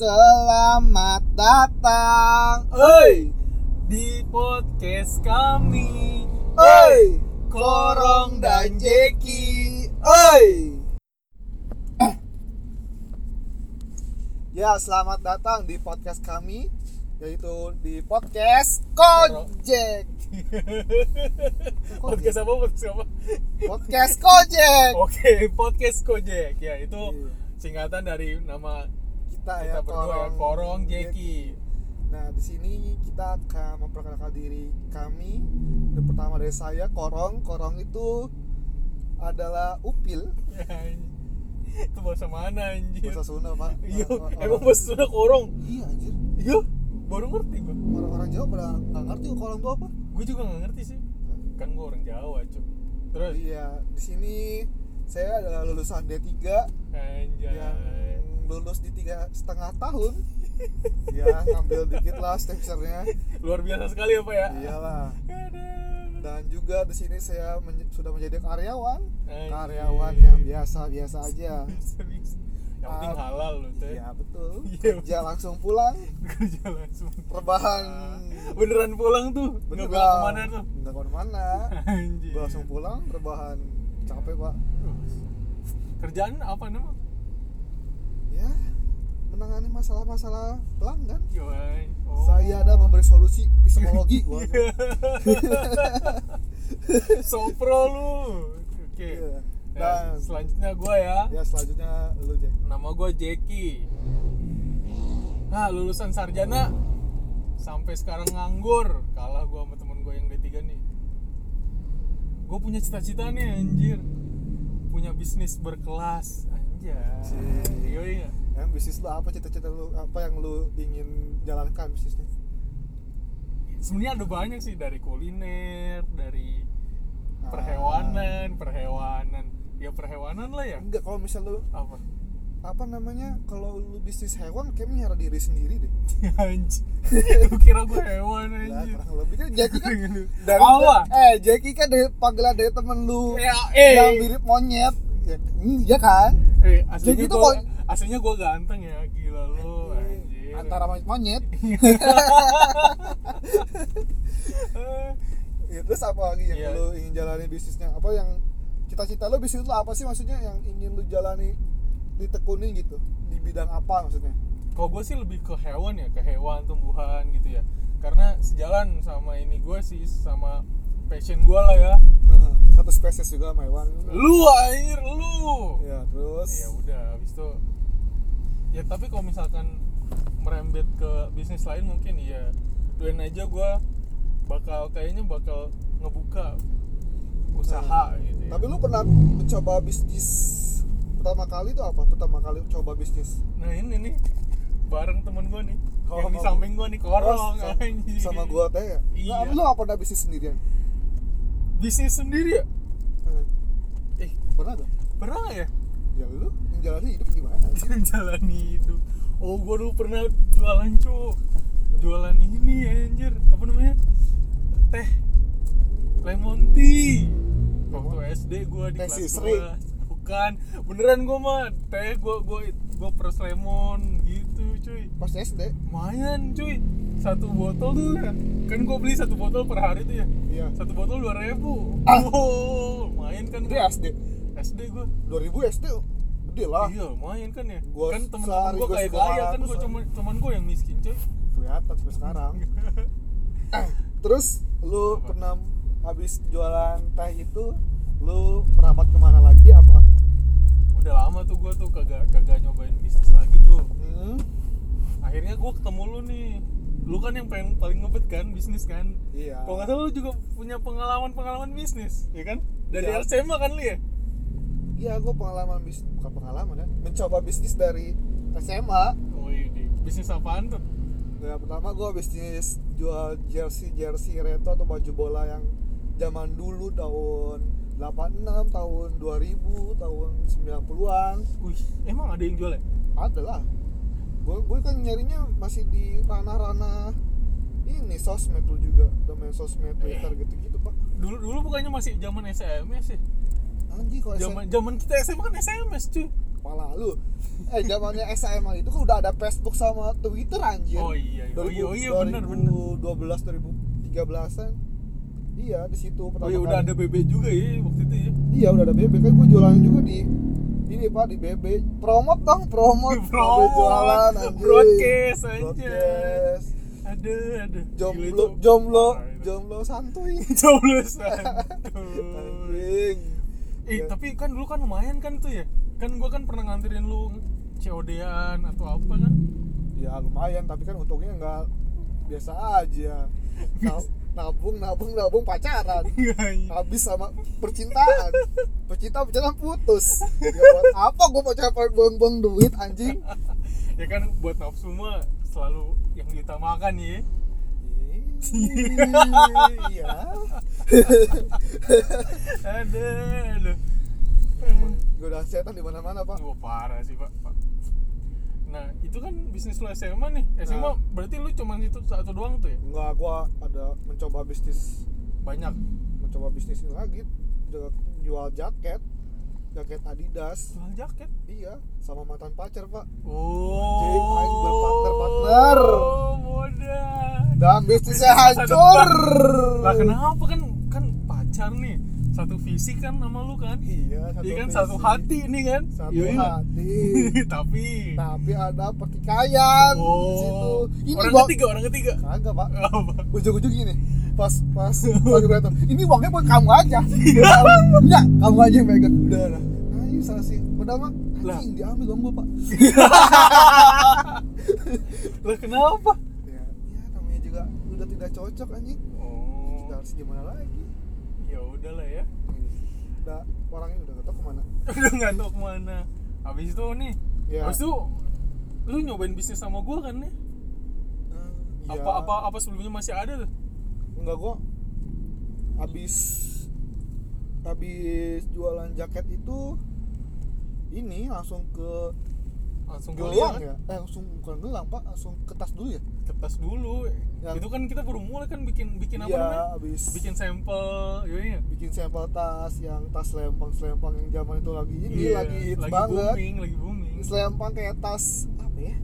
Selamat datang, oi, di podcast kami. Oi, Korong dan Jeki, oi. Ya, selamat datang di podcast kami, yaitu di podcast Kojek. podcast apa? Podcast apa? Podcast Kojek. oke podcast kojek. Ya itu Iya. singkatan dari nama Kita kita ya, berdua ya korong jeki. Nah, di sini kita akan memperkenalkan diri kami. Yang pertama dari saya, Korong. Korong itu adalah upil. Itu bahasa mana anjir? Bahasa Sunda, Pak. iya emang bahasa Sunda korong? Iya, anjir. iya baru ngerti gua. Orang-orang Jawa pada nggak ngerti korong itu apa. gua juga nggak ngerti sih. Kan gua orang Jawa cuy. Terus? Iya, di sini saya adalah lulusan D3 anjay. Yang lulus di tiga setengah tahun. ya, ngambil dikit lah stemsernya. luar biasa sekali ya pak ya Iyalah. Dan juga di sini saya men- sudah menjadi karyawan. Anjir. Karyawan yang biasa-biasa aja. bisa bisa yang penting Ah, halal loh teh Iya betul. Iya. Kerja langsung pulang. kerja langsung Rebahan. beneran pulang tuh Bener nggak ke mana tuh Nggak ke mana. anjir langsung pulang. Rebahan. Capek pak. kerjaan apa nama Ya. Menangani masalah-masalah pelanggan. Yoi. Oh. Saya ada memberi solusi epistemologi gua. sopro lu oke Iya. Nah, Dan- selanjutnya gua ya ya selanjutnya lu Jack. nama gua Jeki nah lulusan sarjana sampai sekarang nganggur kalah gua sama temen gua yang D3 nih gua punya cita-cita nih anjir punya bisnis berkelas anjir Cik. iya Yang bisnis lu apa cita-cita lu apa yang lu ingin jalankan bisnisnya? sebenarnya ada banyak sih dari kuliner dari Ah. perhewanan perhewanan ya perhewanan lah ya Enggak kalau misal lu apa apa namanya kalau lu bisnis hewan kayak nyara diri sendiri deh. anjir lu kira gue hewan Lah, anjir kurang lebih kan Jackie kan dari eh Jackie kan dari panggilan dari temen lu Ya, eh. yang mirip monyet. Ya, iya kan? eh Jadi itu aslinya gue ganteng ya gila lu anjir Antara monyet monyet. Ya, terus apa lagi yang Iya. lu ingin jalani bisnisnya? Apa yang cita-cita lu bisnis lu apa sih maksudnya yang ingin lu jalani ditekuni gitu? Di bidang apa maksudnya? kalau gue sih lebih ke hewan ya ke hewan tumbuhan gitu ya karena sejalan sama ini gue sih sama passion gue lah ya Satu spesies juga sama hewan. lu anjir lu Ya, terus ya udah habis itu ya tapi kalau misalkan merembet ke bisnis lain mungkin ya doain aja gue bakal kayaknya bakal ngebuka usaha gitu ya. Tapi lu pernah mencoba bisnis pertama kali itu apa? Pertama kali coba bisnis. nah ini nih bareng temen gue nih Oh, yang di sama- samping gue nih korong Oh, sama gua teh ya. Iya. Nah, lu gak pernah bisnis sendirian? bisnis sendiri ya Hmm. eh Pernah gak? pernah ya Ya lu menjalani hidup gimana? menjalani hidup. Oh gue dulu pernah jualan cuk. Jualan ini anjir. Apa namanya? Teh. Lemon tea. Waktu SD gue di Teh kelas sisri. 2 bukan. Beneran gue mah teh gue gue gue peres lemon gitu cuy. Pas SD? lumayan cuy. Satu botol tuh ya kan gue beli satu botol per hari tuh ya. Iya. satu botol dua ribu. Ah. oh lumayan kan gua. SD. SD gue 2000 SD gede lah. Iya lumayan kan ya Gua Kan temen-temen gue gua kayak kaya kan gue 500 cuman, cuman gue yang miskin cuy Kelihatan sampai sekarang. Terus lu Apa? pernah habis jualan teh itu lu merapat ke mana lagi apa? Udah lama tuh gue tuh kagak kagak nyobain bisnis lagi tuh Hmm. Akhirnya gue ketemu lu nih Lu kan yang pengen paling ngebet kan bisnis kan Iya. Kalau nggak salah lu juga punya pengalaman-pengalaman bisnis ya kan Dari Iya. SMA kan lu ya Iya, gue pengalaman bis bukan pengalaman ya, mencoba bisnis dari SMA. Oh iya di bisnis apaan tuh? Ya, pertama gue bisnis jual jersey jersey retro atau baju bola yang zaman dulu tahun 86, tahun 2000, tahun 90-an. Wih emang ada yang jual ya? Ada lah. Gue gue kan nyarinya masih di ranah-ranah ini sosmed lu juga, domain sosmed Twitter gitu-gitu, Pak. Dulu dulu bukannya masih zaman SMS ya? Anjing kalau Zaman zaman kita SMA kan SMS cuy. pala lu eh zamannya SMA itu kan udah ada Facebook sama Twitter anjir Oh iya, iya. Oh iya, oh iya, bener, bener. 2012 2013an iya di situ Oh pertama iya udah kali. ada BB juga ya waktu itu ya. iya udah ada BB kan gue jualan juga di ini pak di BB promot dong promot Promo, jualan anjir broadcast aja. broadcast ada. Gila jomblo jomblo jomblo santuy Jomblo santuy. anjing Eh, Ya. tapi kan dulu kan lumayan kan tuh ya. Kan gua kan pernah nganterin lu COD-an atau apa kan? ya lumayan tapi kan untungnya nggak biasa aja Na- nabung nabung nabung pacaran Iya, iya. habis sama percintaan percintaan percintaan putus ya buat apa gue pacaran buang-buang duit anjing ya kan buat nafsu mah selalu yang diutamakan ya. Iya Ada, ada. godaan setan di mana-mana pak Wah parah sih pak. Pak. Nah itu kan bisnis lu SMA nih. SMA Nah. berarti lu cuma itu satu doang tuh ya? nggak gua ada mencoba bisnis Banyak. mencoba bisnis ini lagi Jual- jual jaket jaket Adidas Jual jaket. iya sama mantan pacar pak Oh. Jadi, aing berpartner-partner. Oh, bodoh. Dan bisnisnya hancur Lah kenapa kan kan pacar nih. Satu visi kan sama lu kan? iya Iya kan visi. satu hati nih kan? satu Iya, iya. hati Tapi tapi ada pertikaian di situ Oh. ini orang ketiga, orang ketiga. kagak pak Apa? ujung-ujung gini pas pas lagi berantem ini uangnya buat kamu aja enggak kamu aja yang pegang udah lah ini salah sih padahal mah Lah. anjing diambil uang gua pak Lah kenapa? Ya, ya juga udah tidak cocok anjing Oh. kita harus gimana lagi Ya udahlah ya. udah orangnya udah gak tau ke mana Udah nggak tahu ke mana. Habis itu nih. Ya. Habis itu lu nyobain bisnis sama gua kan nih? Hmm. Apa apa apa sebelumnya masih ada tuh? enggak gua habis habis jualan jaket itu ini langsung ke Langsung gelang kuliah kan? ya eh langsung bukan gelang pak langsung ke tas dulu ya Kertas dulu. Yang- Itu kan kita baru mulai kan bikin bikin apa iya namanya? habis Bikin sampel, iya iya. bikin sampel tas yang tas lempang selempang yang zaman itu lagi ini Iya, lagi hits lagi banget booming, lagi booming. selempang kayak tas apa ya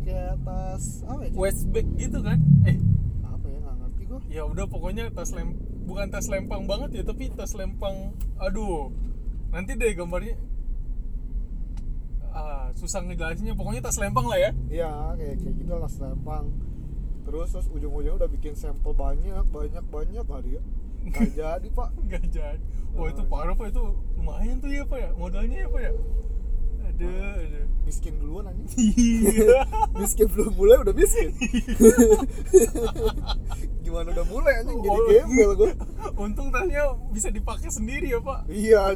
kayak tas apa ya? Westback gitu kan? Eh, apa ya nggak ngerti gua ya udah pokoknya tas lem bukan tas lempang banget ya tapi tas lempang aduh nanti deh gambarnya ah susah ngejelasinnya. Pokoknya tas lempang lah ya. Iya kayak kayak gitu tas lempang. Terus terus ujung-ujungnya udah bikin sampel banyak banyak banyak kali ya nggak jadi pak. Nggak jadi. Wah itu Nah, parah pak. Itu lumayan tuh ya pak ya. Modalnya ya pak ya? Ada ada miskin duluan anjing. Iya. Miskin belum mulai udah miskin. Gimana udah mulai anjing? Jadi Oh. gembel gue untung tasnya bisa dipakai sendiri ya pak. Iya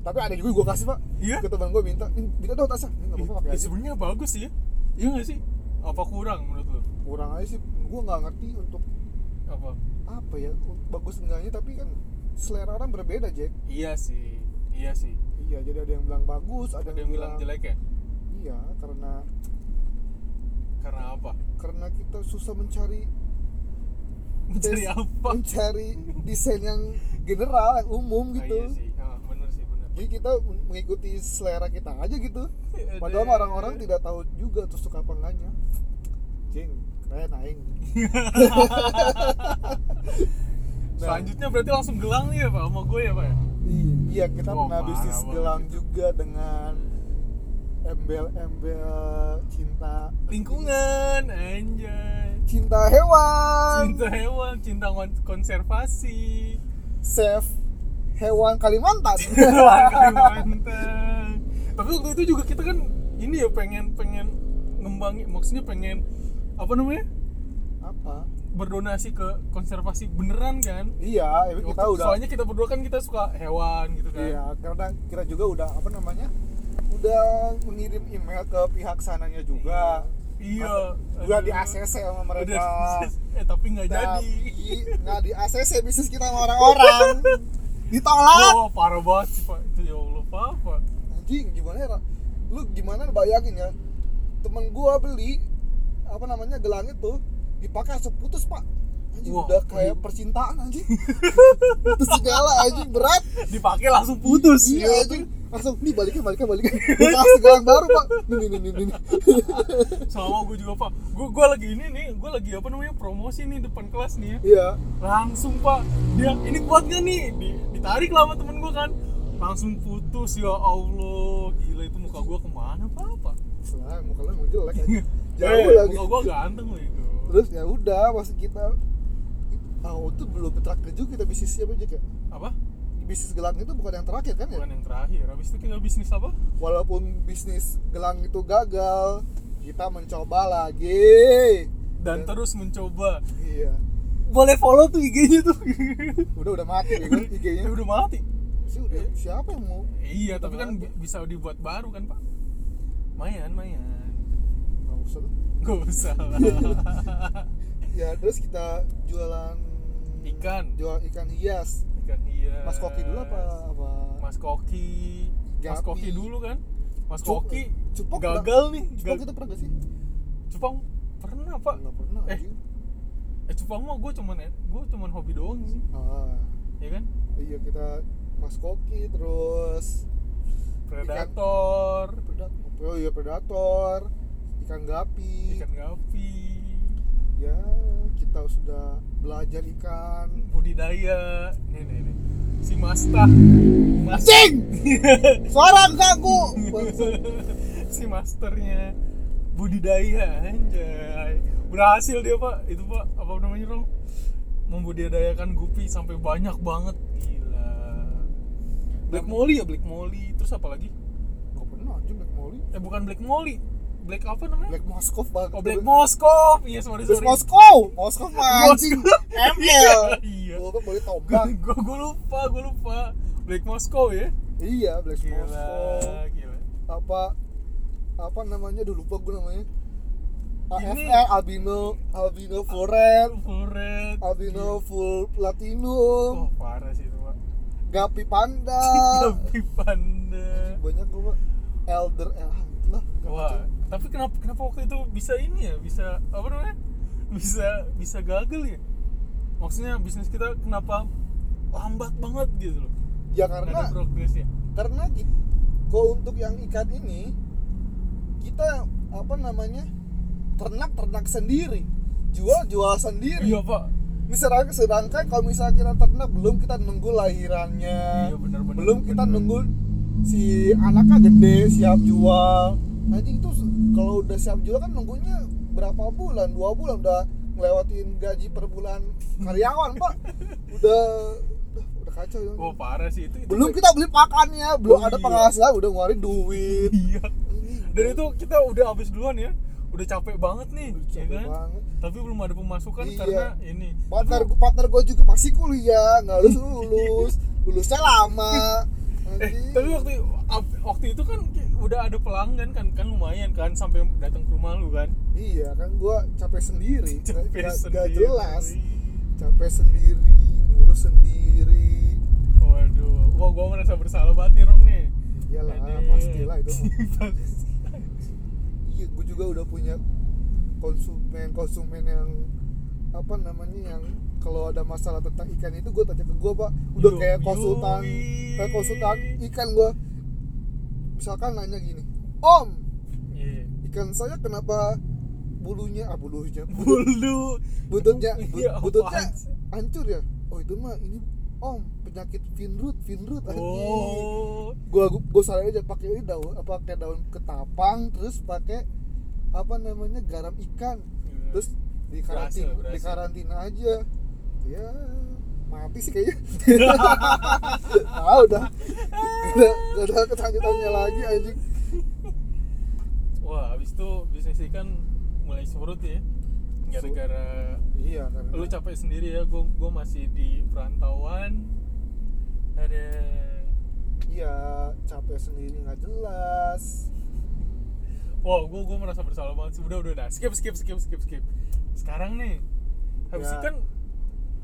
tapi ada juga gue kasih pak Iya? ke teman gue minta "Ini, minta dong tasnya. Ini nggak apa-apa pakai aja. sebenarnya bagus sih. Ya iya nggak sih? Apa kurang menurut lo kurang aja sih. Gue nggak ngerti untuk apa? Apa ya? Bagus enggaknya tapi kan selera orang berbeda Jack. Iya sih. Iya sih. Iya jadi ada yang bilang bagus ada, ada yang bilang jelek ya? Iya karena karena apa? Karena kita susah mencari mencari apa? mencari desain yang general yang umum Ah, gitu. iya sih. ah, jadi kita mengikuti selera kita aja gitu. Ada. padahal orang-orang tidak tahu juga tuh suka apa enggaknya. Jing keren aing. Nah. selanjutnya berarti langsung gelang nih ya pak? Sama gue ya pak ya? Iya, iya kita Oh, banget. gelang juga dengan embel-embel cinta. Lingkungan anjay. Cinta hewan, cinta hewan cinta kon- konservasi. Save hewan Kalimantan. hewan Kalimantan tapi waktu itu juga kita kan ini ya pengen pengen ngembangin maksudnya pengen apa namanya Apa? berdonasi ke konservasi beneran kan Iya, ya kita udah soalnya kita berdua kan kita suka hewan gitu kan Iya, karena kita juga udah apa namanya? Udah mengirim email ke pihak sananya juga. iya Udah di ACC sama mereka. Udah, eh tapi nggak jadi nggak di ACC bisnis kita sama orang-orang. Ditolak. Wah parah banget sih pak. Itu ya Allah apa anjing gimana ya lu gimana? Bayangin ya temen gua beli apa namanya gelang itu dipakai langsung putus pak anjing Wah, udah kayak iya. percintaan anjing. Itu segala anjing berat. Dipakai langsung putus. Iya ya. anjing. Langsung nih balikin balikin balikin. Kasih gelang baru pak. Nih nih nih nih, sama gue juga pak. Gue gue lagi ini nih gue lagi apa namanya promosi nih depan kelas nih ya. Iya. Langsung pak. Dia ini kuat gak nih? Di- ditarik lah sama temen gue kan. Langsung putus ya allah. Gila itu muka gue ke mana pak apa Selah, muka lu emang jelek Eh, jauh lagi. muka gue ganteng loh itu. Terus ya udah masih kita oh itu belum terakhir juga kita bisnis siapa aja kayak apa? Bisnis gelang itu bukan yang terakhir kan ya? Bukan yang terakhir habis itu kita bisnis apa? Walaupun bisnis gelang itu gagal kita mencoba lagi. Dan Dan- terus mencoba. Iya. Boleh follow tuh IG-nya tuh. Udah udah mati ya kan IG-nya? Udah mati. Sih udah siapa yang mau? Iya tapi kan Udah bi- bisa dibuat baru kan pak? Mayan mayan. Nggak usah lah. Gak usah lah. Ya terus kita jualan Ikan. jual ikan hias. Ikan hias. Mas koki dulu apa apa? Mas Koki. Mas Gapi. Koki dulu kan? Mas Cup- Koki Cupok gagal nih cupok kita pernah gak sih? Cupang pernah pak. Nggak pernah Eh. anjing. eh Cupang mah gue cuman gue cuman hobi doang sih. Ah. Ya kan? Iya kita mas koki terus Predator. Predator oh iya predator. Ikan gapi. Ikan gapi ya kita sudah belajar ikan. Budidaya. Nih nih nih. Si Masta. Mas Cing! suara ganggu si masternya. Budidaya anjay. Berhasil dia pak. Itu pak apa namanya dong membudidayakan gupi sampai banyak banget. Gila. Black molly ya black molly terus apa lagi? Gak pernah anjing Black Molly eh bukan black molly black apa namanya? Black Moskov banget. Oh black Moskov. Iya sorry Black sorry. Moskow Moskov mah anjing ML iya Gue tuh boleh tombak gue gue lupa gue lupa. Black Moskow ya? Iya Black gila Moskov. gila. Apa Apa namanya? Duh lupa gue namanya. Ini- AFR Albino Albino Full Red Furet Albino Full Platinum. Oh parah sih itu pak. Gapi Panda. Gapi panda. Banyak gue pak. Elder eh, lah. Wah, tapi kenapa kenapa waktu itu bisa ini ya? Bisa apa namanya? Bisa bisa gagal ya? Maksudnya bisnis kita kenapa lambat banget gitu loh? Ya karena ada progresnya. karena kalau untuk yang ikan ini kita apa namanya ternak ternak sendiri jual jual sendiri Iya pak. misalnya sedangkan kalau misalnya kita ternak belum kita nunggu lahirannya Iya benar-benar. belum kita nunggu si anaknya gede siap jual nanti itu kalau udah siap jual kan nunggunya berapa bulan dua bulan udah ngelewatin gaji per bulan karyawan pak udah udah, kacau ya Wah parah sih itu. itu belum kita beli pakannya belum Oh, ada iya. penghasilan udah ngeluarin duit Iya. Dan itu kita udah habis duluan ya. Udah capek banget nih, Udah ya capek kan? banget. Tapi belum ada pemasukan Iya. karena ini. partner partner gue juga masih kuliah nggak lulus lulus lulusnya lama Eh, tapi waktu waktu itu kan udah ada pelanggan kan kan lumayan kan sampai datang ke rumah lu kan. iya kan gue capek sendiri Capek nggak sendiri. jelas capek sendiri ngurus sendiri Waduh, wah gua merasa bersalah banget nih Rong nih. iyalah Ini- pastilah itu iya gue juga udah punya konsumen konsumen yang apa namanya yang kalau ada masalah tentang ikan itu gue tanya ke gue pak. Udah Yo- kayak konsultan kayak konsultan ikan gue misalkan nanya gini om Iya. ikan saya kenapa bulunya ah bulunya Bulu. buntutnya bu- Iya, sih? hancur ya? Oh itu mah ini om penyakit finrut finrut Oh. gua gua salah aja pakai ini daun apa pakai daun ketapang terus pakai apa namanya garam ikan. Terus di karantina di karantina aja ya mati sih kayaknya ah udah udah gak ada kelanjutannya lagi anjing Wah, habis itu bisnis ikan mulai surut ya. Gara-gara iya kan lu capek sendiri ya, gua gua masih di perantauan. Ada iya capek sendiri nggak jelas Wah, gua gua merasa bersalah banget sih. Udah, udah, udah. Skip, skip, skip, skip, skip. Sekarang nih, habis Ya. ikan,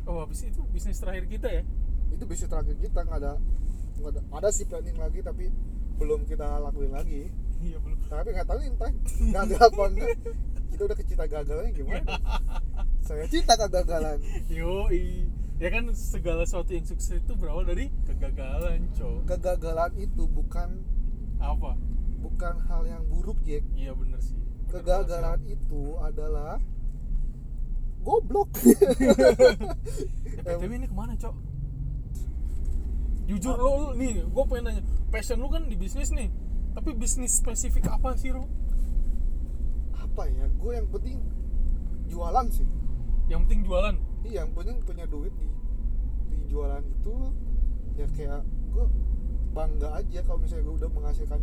oh habis itu bisnis terakhir kita ya. itu bisnis terakhir kita nggak ada nggak ada ada sih planning lagi tapi belum kita lakuin lagi Iya belum. tapi nggak tahu nih entah gagal apa enggak kita udah kecita gagalnya gimana saya cinta kegagalan Yoi. Ya kan segala sesuatu yang sukses itu berawal dari kegagalan, cow. kegagalan itu bukan Apa? bukan hal yang buruk Jack Iya bener sih. kegagalan itu adalah goblok Ya, PTW ini ke mana, cok? Jujur lo, lo nih, gue pengen nanya, passion lu kan di bisnis nih, tapi bisnis spesifik apa sih, Ro? apa ya gue yang penting jualan sih Yang penting jualan. iya yang penting punya duit di di jualan itu ya kayak gue bangga aja kalau misalnya gue udah menghasilkan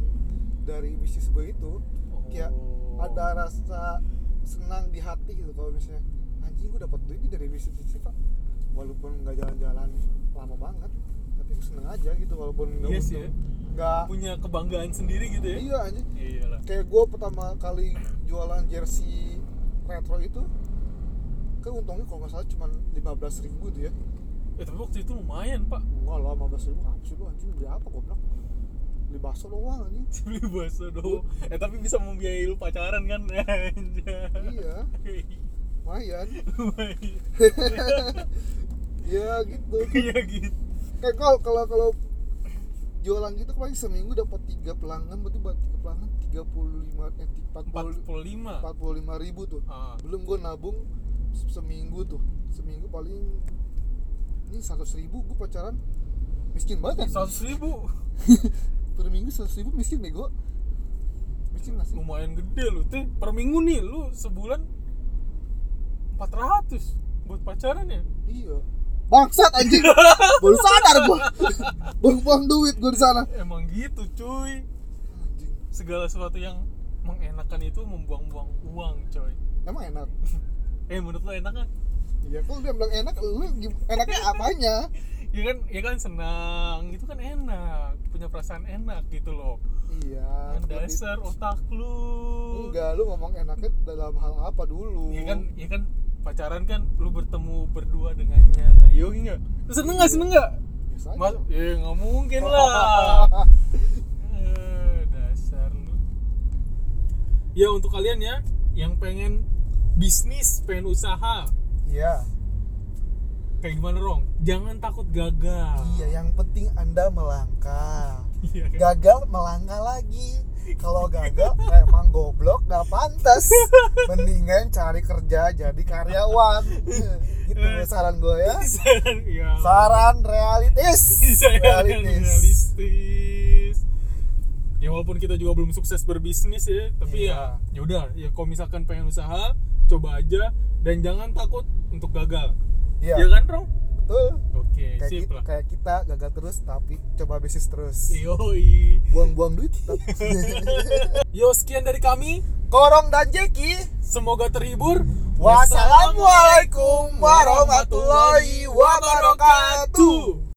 dari bisnis gue itu kayak Oh. ada rasa senang di hati gitu kalau misalnya anjing gue dapat duit dari bisnis ini pak walaupun nggak jalan-jalan lama banget tapi gue seneng aja gitu walaupun nggak Iya sih ya. nggak Punya kebanggaan sendiri gitu ya? iya anjing Iya lah. kayak gue pertama kali jualan jersey retro itu kan untungnya kalau nggak salah cuma 15.000 ribu tuh ya Eh, tapi waktu itu lumayan, Pak. enggak lah 15 ribu apa sih lu anjing beli apa goblok beli bakso doang anjing Beli bakso doang. Eh, tapi bisa membiayai lu pacaran kan? Anjay. iya lumayan. Lumayan. ya gitu. Iya gitu. kayak kalau kalau kalau jualan gitu paling seminggu dapat tiga pelanggan berarti buat tiga pelanggan 35 eh 40 45. 45 ribu tuh. Ah. belum gue nabung se- seminggu tuh. Seminggu paling ini 100 ribu gue pacaran miskin banget ya. 100 ribu? Per minggu 100 ribu miskin nego miskin gak sih? Lumayan gede lu. Teh per minggu nih lu sebulan 400 buat pacaran ya? Iya. Bangsat anjing. Baru sadar gua. Buang-buang duit gua di sana. Emang gitu cuy. Segala sesuatu yang mengenakan itu membuang-buang uang coy. Emang enak? Eh menurut lo enak kan iya kalau dia bilang enak lu enaknya apanya? Ya kan ya kan senang itu kan enak. Punya perasaan enak gitu loh. Iya Yang lebih- dasar otak lu. Enggak lu ngomong enaknya dalam hal apa dulu? Ya kan ya kan pacaran kan lu bertemu berdua dengannya. Yo enggak seneng nggak? Seneng nggak. Mas, ya nggak mungkin lah. Eh, dasar lu. Ya untuk kalian ya yang pengen bisnis pengen usaha. Iya. Kayak gimana rong? Jangan takut gagal. Iya yang penting anda melangkah. Iya kan? gagal melangkah lagi kalau gagal emang goblok gak pantas. Mendingan cari kerja jadi karyawan. Gitu saran gue ya. Saran, ya. saran realitis Saran realitis realistis. Ya walaupun kita juga belum sukses berbisnis ya tapi Iya. ya ya udah. Ya kalau misalkan pengen usaha coba aja. Dan jangan takut untuk gagal. Iya. Ya kan rong betul. Oke kayak, sip ki- lah. kayak kita gagal terus tapi coba bisnis terus. Yoi. Buang-buang duit tetap. Yo sekian dari kami. Korong dan Jeki. Semoga terhibur. Wassalamualaikum warahmatullahi wabarakatuh